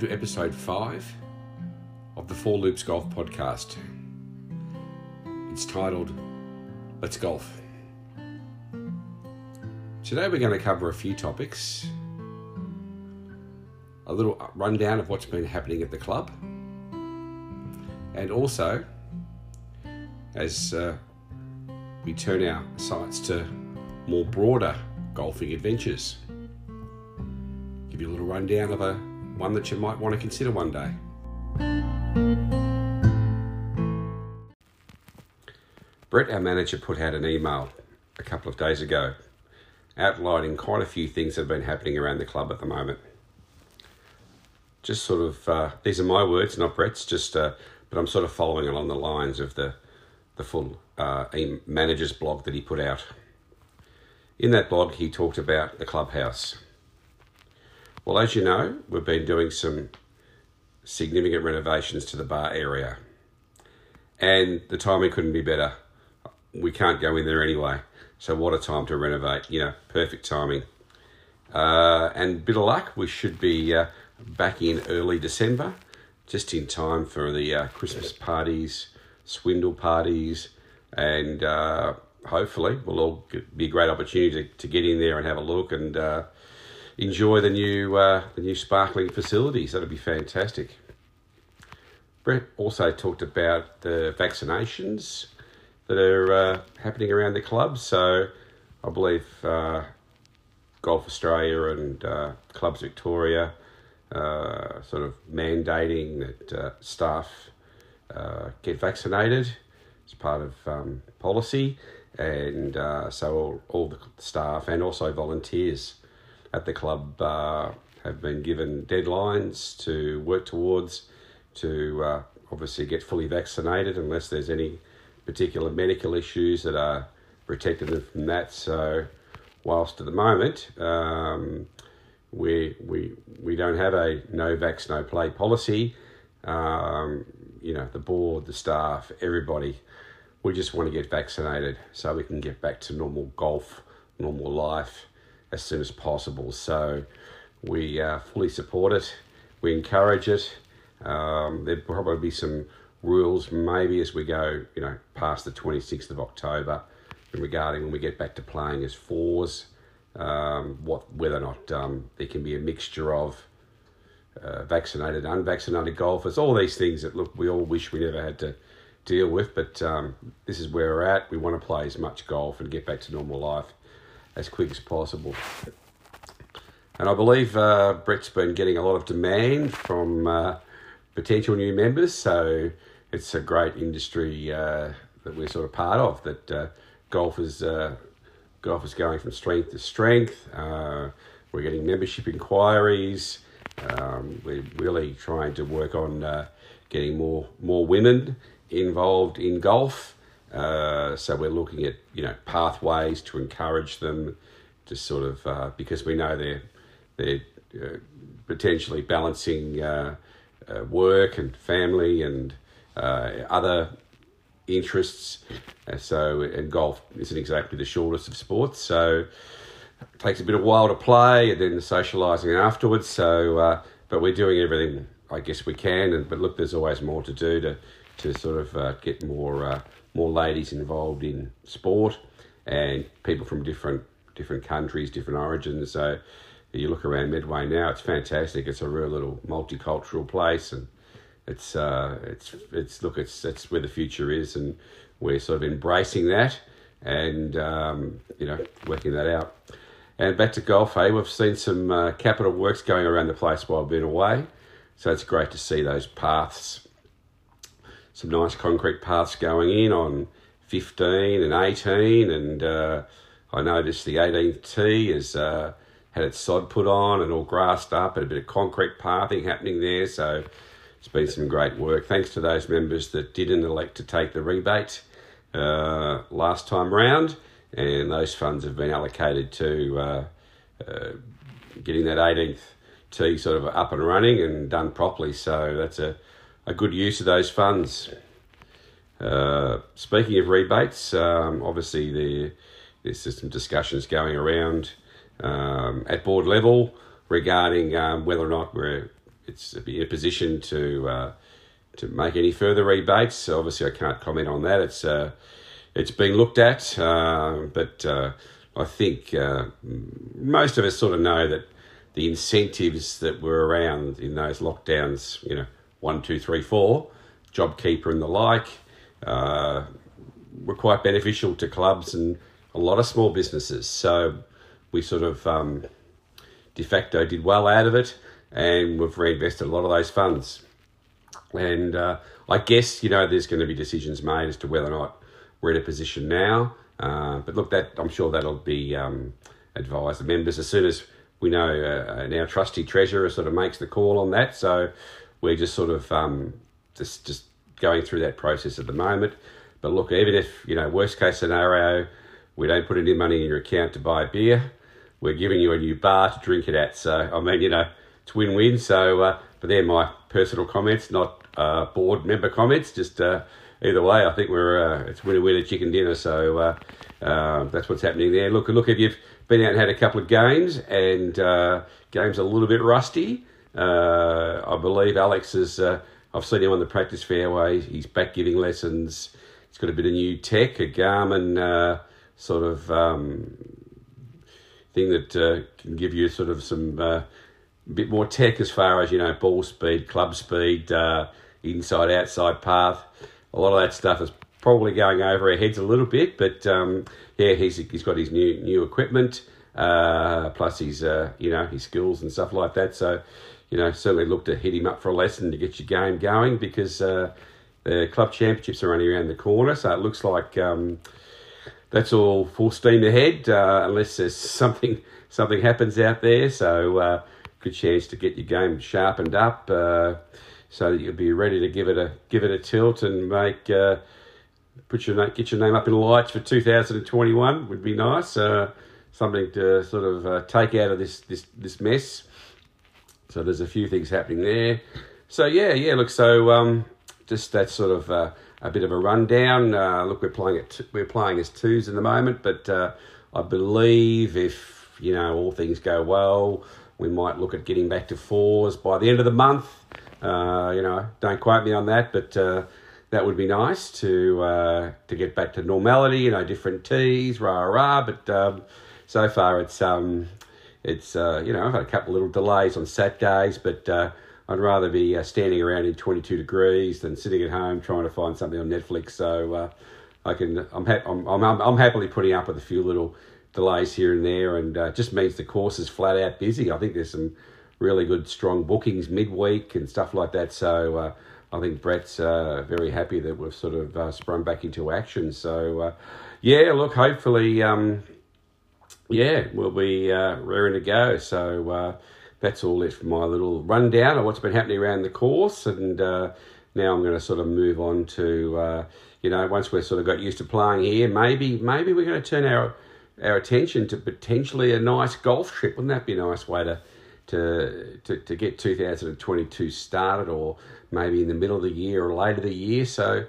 to episode 5 of the Fore Loops Golf Podcast. It's titled Let's Golf. Today we're going to cover a few topics a little rundown of what's been happening at the club, and also as uh, we turn our sights to more broader golfing adventures. Give you a little rundown of a one that you might want to consider one day. Brett, our manager, put out an email a couple of days ago outlining quite a few things that have been happening around the club at the moment. Just sort of, uh, these are my words, not Brett's, just, uh, but I'm sort of following along the lines of the, the full uh, manager's blog that he put out. In that blog, he talked about the clubhouse well, as you know, we've been doing some significant renovations to the bar area, and the timing couldn't be better. We can't go in there anyway, so what a time to renovate! You know, perfect timing. Uh, and bit of luck, we should be uh, back in early December, just in time for the uh, Christmas parties, swindle parties, and uh, hopefully will all be a great opportunity to, to get in there and have a look and uh, enjoy the new uh, the new sparkling facilities. That'd be fantastic. Brett also talked about the vaccinations that are uh, happening around the club. So I believe uh, Golf Australia and uh, Clubs Victoria uh, sort of mandating that uh, staff get vaccinated as part of um, policy. And so all, all the staff and also volunteers at the club uh, have been given deadlines to work towards to uh, obviously get fully vaccinated unless there's any particular medical issues that are protecting them from that. So, whilst at the moment um, we, we, we don't have a no vax, no play policy, um, you know, the board, the staff, everybody, we just want to get vaccinated so we can get back to normal golf, normal life as soon as possible. So we uh, fully support it. We encourage it. Um, there'll probably be some rules maybe as we go, you know, past the 26th of October in regarding when we get back to playing as fours, um, what whether or not um, there can be a mixture of uh, vaccinated, unvaccinated golfers, all these things that look we all wish we never had to deal with, but um, this is where we're at. We want to play as much golf and get back to normal life as quick as possible. And I believe uh, Brett's been getting a lot of demand from uh, potential new members, so it's a great industry uh, that we're sort of part of. That uh, golf is uh, golf is going from strength to strength. Uh, we're getting membership inquiries. Um, we're really trying to work on getting more more women involved in golf. Uh, so we're looking at you know pathways to encourage them to sort of uh, because we know they're they're uh, potentially balancing uh, uh, work and family and other interests. so and golf isn't exactly the shortest of sports. So it takes a bit of while to play and then the socialising afterwards. So but we're doing everything I guess we can. And but look, there's always more to do to to sort of get more more ladies involved in sport and people from different different countries, different origins. So you look around Medway now; it's fantastic. It's a real little multicultural place, and it's uh, it's it's look, it's it's where the future is, and we're sort of embracing that and um, you know working that out. And back to golf, hey, we've seen some uh, capital works going around the place while I've been away, so it's great to see those paths some nice concrete paths going in on 15 and 18 and uh, I noticed the 18th tee has uh, had its sod put on and all grassed up and a bit of concrete pathing happening there so it's been some great work. Thanks to those members that didn't elect to take the rebate uh, last time round and those funds have been allocated to uh, uh, getting that 18th tee sort of up and running and done properly so that's a a good use of those funds. Uh, speaking of rebates, um, obviously there, there's some discussions going around um, at board level regarding um, whether or not we're it's in a position to uh, to make any further rebates. Obviously, I can't comment on that. It's uh, it's being looked at, uh, but I think uh, most of us sort of know that the incentives that were around in those lockdowns, you know, one, two, three, four, JobKeeper and the like, uh, were quite beneficial to clubs and a lot of small businesses. So we sort of um, de facto did well out of it, and we've reinvested a lot of those funds. And uh, I guess you know there's going to be decisions made as to whether or not we're in a position now. Uh, but look, that I'm sure that'll be um, advised the members as soon as we know uh, our trusty treasurer sort of makes the call on that. So we're just sort of um, just just going through that process at the moment. But look, even if you know worst case scenario, we don't put any money in your account to buy beer, we're giving you a new bar to drink it at. So I mean, you know, it's win win. So, uh, but they're my personal comments, not uh, board member comments. Just uh, either way, I think we're uh, it's winner winner chicken dinner. So uh, uh, that's what's happening there. Look, look if you've been out and had a couple of games and uh, games a little bit rusty. Uh, I believe Alex is. Uh, I've seen him on the practice fairway. He's back giving lessons. He's got a bit of new tech, a Garmin uh, sort of um, thing that uh, can give you sort of some uh, bit more tech as far as you know ball speed, club speed, uh, inside outside path. A lot of that stuff is probably going over our heads a little bit, but um, yeah, he's he's got his new new equipment, uh, plus his uh, you know his skills and stuff like that. So you know certainly look to hit him up for a lesson to get your game going because uh, the club championships are only around the corner. So it looks like um, that's all full steam ahead, uh, unless there's something something happens out there. So uh, good chance to get your game sharpened up. Uh, so that you'll be ready to give it a give it a tilt and make put your get your name up in lights for 2021 would be nice. Uh, something to sort of uh, take out of this this this mess. So there's a few things happening there. So yeah, yeah. Look, so um, just that sort of uh, a bit of a rundown. Uh, look, we're playing it. We're playing as twos in the moment, but uh, I believe if you know all things go well, we might look at getting back to fours by the end of the month. Uh, you know, don't quote me on that, but that would be nice to uh, to get back to normality. You know, different tees, rah rah. But um, so far, it's um, it's uh, you know I've had a couple little delays on Saturdays, but uh, I'd rather be uh, standing around in twenty two degrees than sitting at home trying to find something on Netflix. So uh, I can I'm, ha- I'm, I'm I'm happily putting up with a few little delays here and there, and uh, just means the course is flat out busy. I think there's some really good strong bookings midweek and stuff like that. So uh, I think Brett's very happy that we've sort of sprung back into action. So, yeah, look, hopefully, um, yeah, we'll be uh, raring to go. So, uh, that's all it for my little rundown of what's been happening around the course. And uh, now I'm going to sort of move on to, you know, once we've sort of got used to playing here, maybe maybe we're going to turn our our attention to potentially a nice golf trip. Wouldn't that be a nice way to to, to, to get 2022 started or maybe in the middle of the year or later the year. So,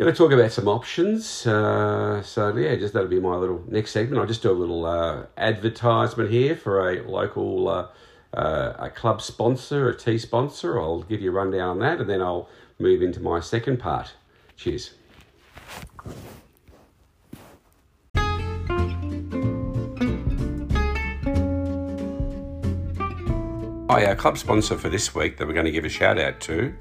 going to talk about some options. Uh, so, yeah, just that'll be my little next segment. I'll just do a little uh, advertisement here for a local uh, uh a club sponsor, a tee sponsor. I'll give you a rundown on that and then I'll move into my second part. Cheers. Hi, our club sponsor for this week that we're going to give a shout out to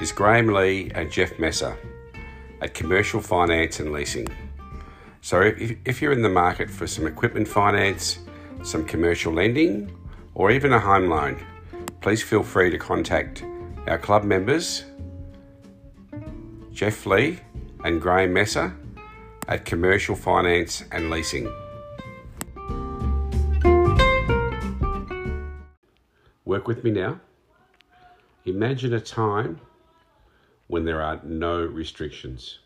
is Graham Lee and Jeff Messer at Commercial Finance and Leasing. So, if, if you're in the market for some equipment finance, some commercial lending, or even a home loan, please feel free to contact our club members, Jeff Lee and Graham Messer at Commercial Finance and Leasing. Work with me now. Imagine a time when there are no restrictions.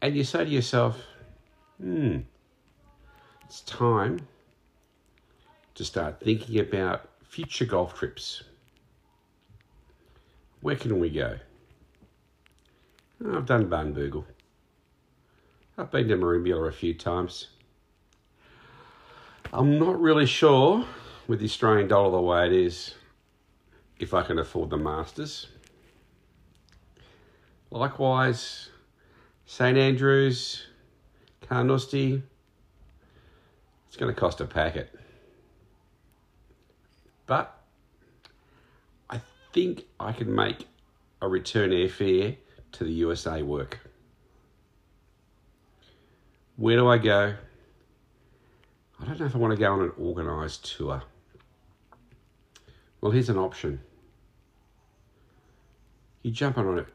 And you say to yourself, hmm, it's time to start thinking about future golf trips. Where can we go? I've done Barnbougle. I've been to Merimbula a few times. I'm not really sure with the Australian dollar the way it is, if I can afford the Masters. Likewise, St Andrews, Carnoustie, it's going to cost a packet. But I think I can make a return airfare to the USA work. Where do I go? I don't know if I want to go on an organised tour. Well, here's an option. You jump on it.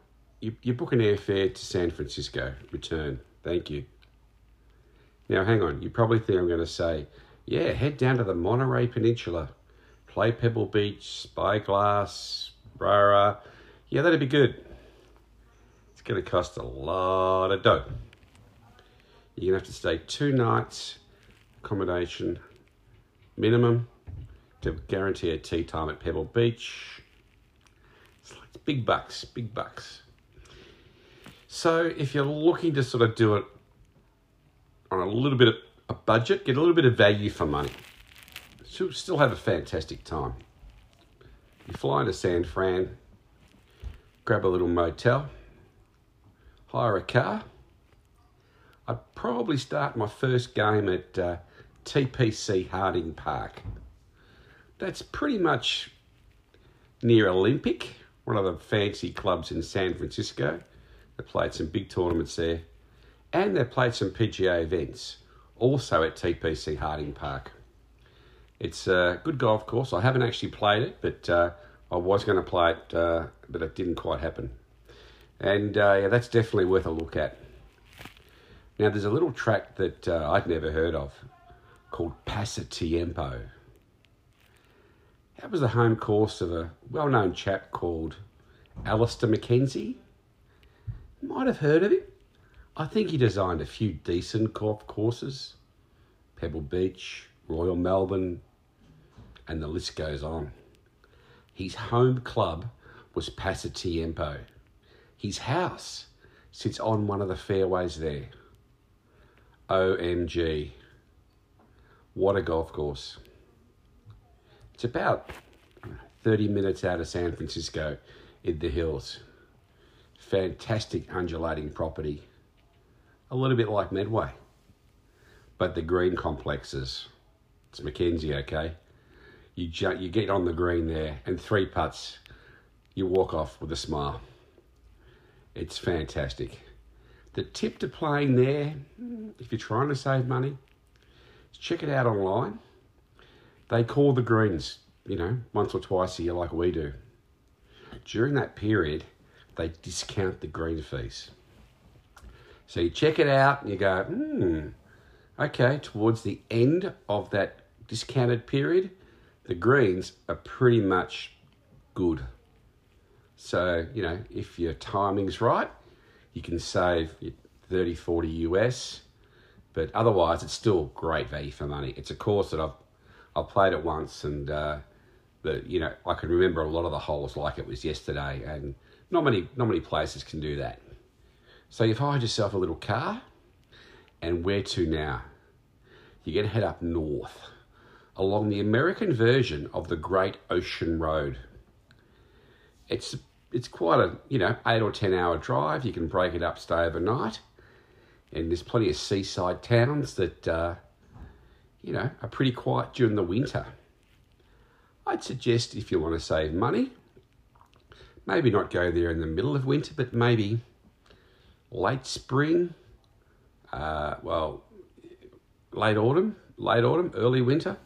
You, you book an airfare to San Francisco. Return. Thank you. Now, hang on. You probably think I'm going to say, yeah, head down to the Monterey Peninsula, play Pebble Beach, Spyglass, rah Yeah, that'd be good. It's going to cost a lot of dough. You're going to have to stay two nights, accommodation minimum to guarantee a tee time at Pebble Beach. Big bucks, big bucks. So if you're looking to sort of do it on a little bit of a budget, get a little bit of value for money, still have a fantastic time. You fly into San Fran, grab a little motel, hire a car, I'd probably start my first game at uh, TPC Harding Park. That's pretty much near Olympic, one of the fancy clubs in San Francisco. They played some big tournaments there, and they played some PGA events, also at TPC Harding Park. It's a good golf course. I haven't actually played it, but uh, I was going to play it, uh, but it didn't quite happen. And uh, yeah, that's definitely worth a look at. Now, there's a little track that uh, I'd never heard of called Pasatiempo. That was the home course of a well known chap called Alister MacKenzie. Might have heard of him. I think he designed a few decent golf courses Pebble Beach, Royal Melbourne, and the list goes on. His home club was Pasatiempo. His house sits on one of the fairways there. OMG. What a golf course. It's about 30 minutes out of San Francisco in the hills. Fantastic undulating property. A little bit like Medway. But the green complexes. It's Mackenzie, okay? You, ju- you get on the green there and three putts, you walk off with a smile. It's fantastic. The tip to playing there, if you're trying to save money, check it out online. They call the greens, you know, once or twice a year like we do. During that period, they discount the green fees. So you check it out and you go, hmm, okay, towards the end of that discounted period, the greens are pretty much good. So, you know, if your timing's right, you can save 30, 40 US, but otherwise it's still great value for money. It's a course that I've I've played it once, and uh, you know I can remember a lot of the holes like it was yesterday, and not many not many places can do that. So you've hired yourself a little car, and where to now? You're going to head up north along the American version of the Great Ocean Road. It's it's quite a you know eight or ten hour drive. You can break it up, stay overnight, and there's plenty of seaside towns that uh, you know are pretty quiet during the winter. I'd suggest if you want to save money, maybe not go there in the middle of winter, but maybe late spring, uh, well, late autumn, late autumn, early winter.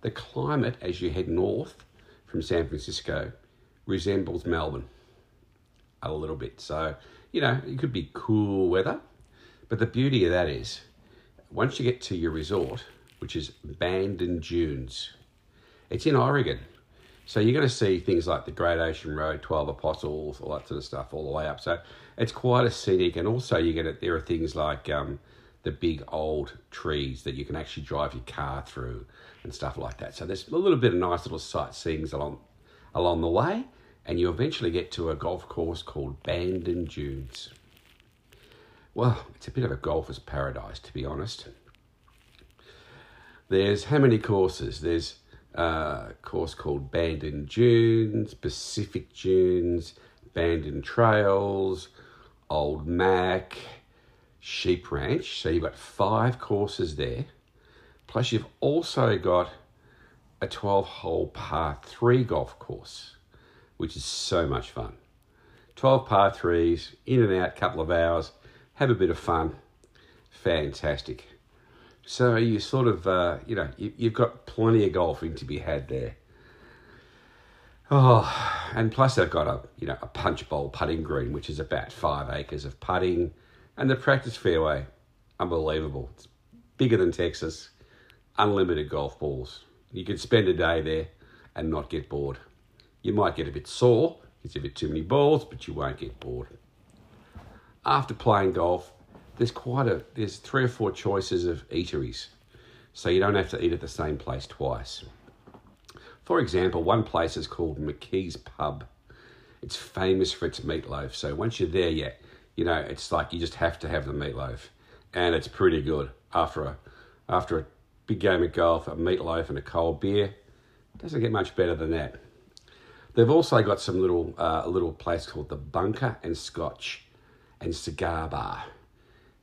The climate as you head north from San Francisco resembles Melbourne a little bit. So, you know, it could be cool weather. But the beauty of that is, once you get to your resort, which is Bandon Dunes, it's in Oregon. So you're going to see things like the Great Ocean Road, 12 Apostles, all that sort of stuff all the way up. So it's quite a scenic. And also you get it, there are things like um, the big old trees that you can actually drive your car through and stuff like that. So there's a little bit of nice little sightseeing along, along the way and you eventually get to a golf course called Bandon Dunes. Well, it's a bit of a golfer's paradise, to be honest. There's how many courses? There's uh, a course called Bandon Dunes, Pacific Dunes, Bandon Trails, Old Mac, Sheep Ranch. So you've got five courses there. Plus, you've also got a 12 hole par three golf course, which is so much fun. 12 par threes, in and out, couple of hours, have a bit of fun. Fantastic. So you sort of, uh, you know, you, you've got plenty of golfing to be had there. Oh, and plus they've got a, you know, a punch bowl putting green, which is about five acres of putting, and the practice fairway, unbelievable. It's bigger than Texas, unlimited golf balls. You can spend a day there and not get bored. You might get a bit sore, a bit too many balls, but you won't get bored. After playing golf, there's quite a there's three or four choices of eateries, so you don't have to eat at the same place twice. For example, one place is called McKee's Pub. It's famous for its meatloaf. So once you're there, yeah, you know it's like you just have to have the meatloaf, and it's pretty good after a after a big game of golf, a meatloaf and a cold beer. Doesn't get much better than that. They've also got some little uh, a little place called the Bunker and Scotch and Cigar Bar.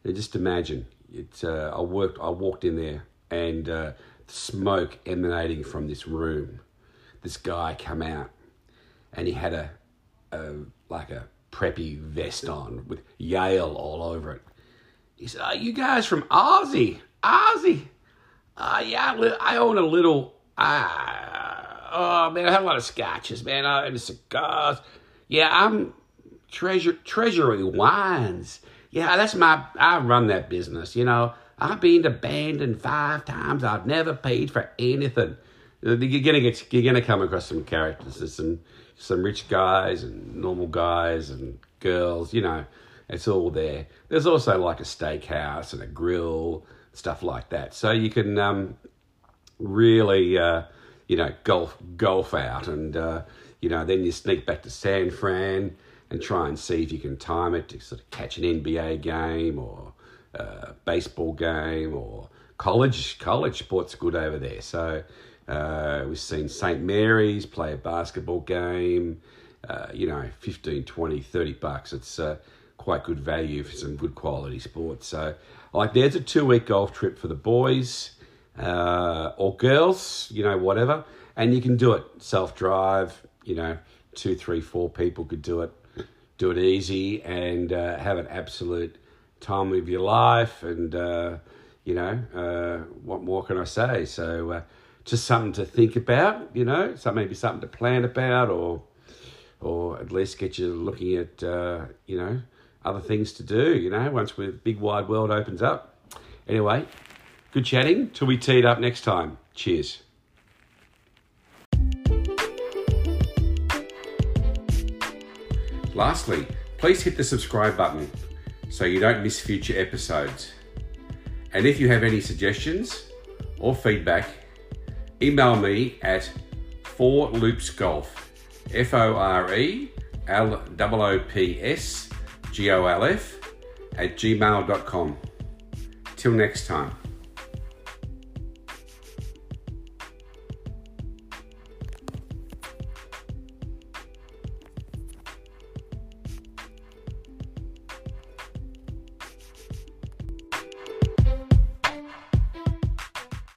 Now just imagine it. Uh, I worked. I walked in there and uh, smoke emanating from this room. This guy come out and he had a, a like a preppy vest on with Yale all over it. He said, "Are you guys from Aussie? Aussie? Uh, yeah, I own a little. Uh, oh man, I have a lot of scotches, man, uh, and cigars. Yeah, I'm treasure treasury wines. Yeah, that's my. I run that business. You know, I've been to Bandon five times. I've never paid for anything. Uh, you're gonna get. You're gonna come across some characters. Some some rich guys and normal guys and girls. You know, it's all there. There's also like a steakhouse and a grill, stuff like that. So you can um, really, uh, you know, golf golf out, and uh, you know, then you sneak back to San Fran and try and see if you can time it to sort of catch an NBA game or a baseball game or college college sports good over there. So uh, we've seen St. Mary's play a basketball game. Uh, you know, 15, 20, 30 bucks. It's uh, quite good value for some good quality sports. So, like, there's a two week golf trip for the boys uh, or girls, you know, whatever. And you can do it self drive, you know, two, three, four people could do it do it easy and uh, have an absolute time of your life. And, uh, you know, uh, what more can I say? So, uh, just something to think about, you know, some, maybe something to plan about or, or at least get you looking at, uh, you know, other things to do, you know, once the big wide world opens up. Anyway, good chatting till we tee it up next time. Cheers. Lastly, please hit the subscribe button so you don't miss future episodes. And if you have any suggestions or feedback, email me at fore loops golf, F O R E L O O P S G O L F at gmail.com. Till next time.